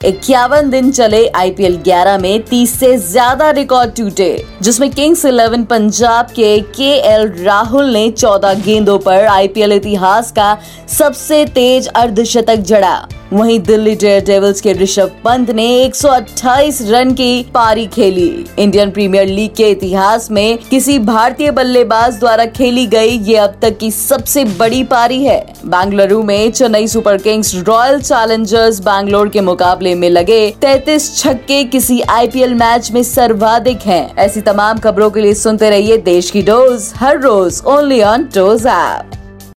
इक्यावन दिन चले आईपीएल 11 में 30 से ज़्यादा रिकॉर्ड टूटे, जिसमें किंग्स इलेवन पंजाब के के एल राहुल ने 14 गेंदों पर आईपीएल इतिहास का सबसे तेज अर्धशतक जड़ा वहीं दिल्ली डेयर डेविल्स के ऋषभ पंत ने 128 रन की पारी खेली। इंडियन प्रीमियर लीग के इतिहास में किसी भारतीय बल्लेबाज द्वारा खेली गई ये अब तक की सबसे बड़ी पारी है। बेंगलुरु में Chennai Super Kings Royal Challengers Bangalore के मुकाबले में लगे 33 छक्के किसी आईपीएल मैच में सर्वाधिक हैं। ऐसी तमाम खबरों के लिए सुनते रहिए देश की डोज, हर रोज ओनली ऑन टोज ऐप